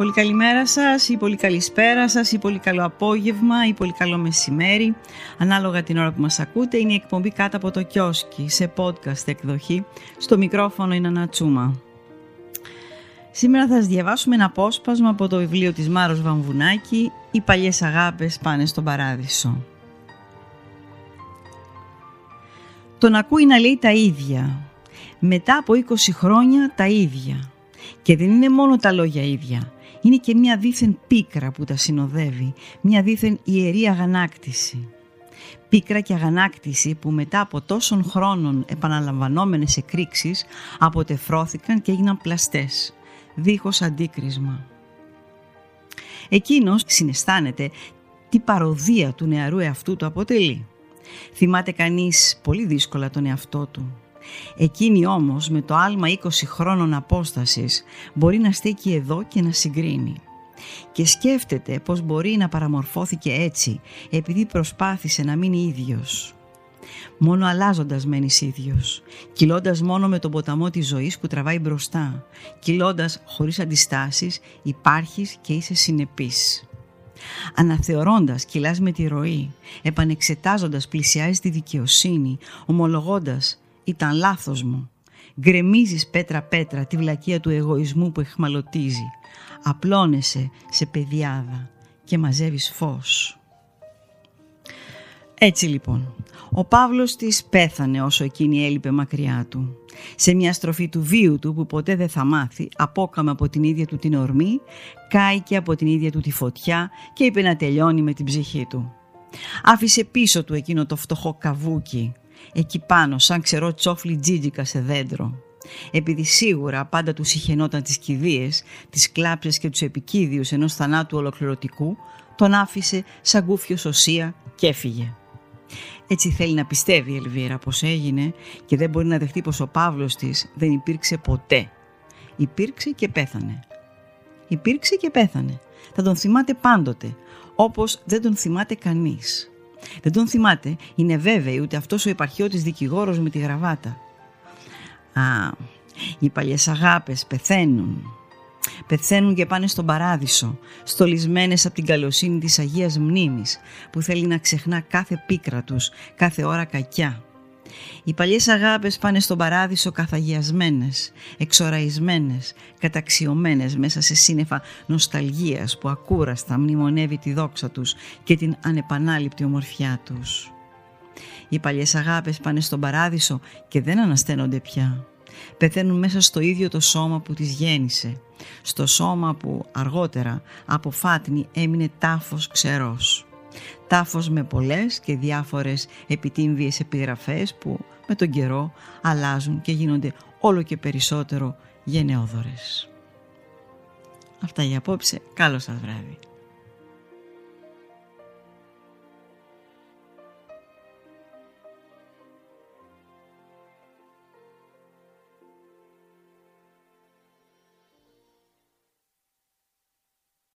Πολύ καλημέρα σας ή πολύ καλησπέρα σας ή πολύ καλό απόγευμα ή πολύ καλό μεσημέρι. Ανάλογα την ώρα που μας ακούτε είναι η εκπομπή κάτω από το κιόσκι σε podcast εκδοχή. Στο μικρόφωνο είναι Ανατσούμα. Σήμερα θα σας διαβάσουμε ένα απόσπασμα από το βιβλίο της Μάρος Βαμβουνάκη «Οι παλιές αγάπες πάνε στον παράδεισο». Τον ακούει να λέει τα ίδια. Μετά από 20 χρόνια τα ίδια. Και δεν είναι μόνο τα λόγια ίδια είναι και μια δίθεν πίκρα που τα συνοδεύει, μια δίθεν ιερή αγανάκτηση. Πίκρα και αγανάκτηση που μετά από τόσων χρόνων επαναλαμβανόμενες εκρήξεις αποτεφρώθηκαν και έγιναν πλαστές, δίχως αντίκρισμα. Εκείνος συναισθάνεται τι παροδία του νεαρού εαυτού του αποτελεί. Θυμάται κανείς πολύ δύσκολα τον εαυτό του, Εκείνη όμως με το άλμα 20 χρόνων απόστασης μπορεί να στέκει εδώ και να συγκρίνει. Και σκέφτεται πως μπορεί να παραμορφώθηκε έτσι επειδή προσπάθησε να μείνει ίδιος. Μόνο αλλάζοντας μένεις ίδιος, κυλώντας μόνο με τον ποταμό της ζωής που τραβάει μπροστά, κυλώντας χωρίς αντιστάσεις, υπάρχεις και είσαι συνεπής. Αναθεωρώντας κυλάς με τη ροή, επανεξετάζοντας πλησιάζει τη δικαιοσύνη, ομολογώντας ήταν λάθος μου. Γκρεμίζεις πέτρα-πέτρα τη βλακεία του εγωισμού που εχμαλωτίζει. Απλώνεσαι σε παιδιάδα και μαζεύεις φως. Έτσι λοιπόν, ο Παύλος της πέθανε όσο εκείνη έλειπε μακριά του. Σε μια στροφή του βίου του που ποτέ δεν θα μάθει, απόκαμε από την ίδια του την ορμή, κάηκε από την ίδια του τη φωτιά και είπε να τελειώνει με την ψυχή του. Άφησε πίσω του εκείνο το φτωχό καβούκι εκεί πάνω σαν ξερό τσόφλι τζίτζικα σε δέντρο. Επειδή σίγουρα πάντα τους συχαινόταν τις κηδείες, τις κλάψες και τους επικίδιους ενός θανάτου ολοκληρωτικού, τον άφησε σαν κούφιο σωσία και έφυγε. Έτσι θέλει να πιστεύει η Ελβίρα πως έγινε και δεν μπορεί να δεχτεί πως ο Παύλος της δεν υπήρξε ποτέ. Υπήρξε και πέθανε. Υπήρξε και πέθανε. Θα τον θυμάται πάντοτε, όπως δεν τον θυμάται κανείς. Δεν τον θυμάται, είναι βέβαιη ούτε αυτός ο επαρχιώτης δικηγόρος με τη γραβάτα. Α, οι παλιές αγάπες πεθαίνουν. Πεθαίνουν και πάνε στον παράδεισο, στολισμένες από την καλοσύνη της Αγίας Μνήμης, που θέλει να ξεχνά κάθε πίκρα τους, κάθε ώρα κακιά. Οι παλιές αγάπες πάνε στον παράδεισο καθαγιασμένες, εξοραϊσμένες, καταξιωμένες μέσα σε σύννεφα νοσταλγίας που ακούραστα μνημονεύει τη δόξα τους και την ανεπανάληπτη ομορφιά τους. Οι παλιές αγάπες πάνε στον παράδεισο και δεν ανασταίνονται πια. Πεθαίνουν μέσα στο ίδιο το σώμα που τις γέννησε, στο σώμα που αργότερα από φάτνη έμεινε τάφος ξερός τάφος με πολλές και διάφορες επιτύμβιες επιγραφές που με τον καιρό αλλάζουν και γίνονται όλο και περισσότερο γενναιόδορες. Αυτά για απόψε. Καλό σας βράδυ.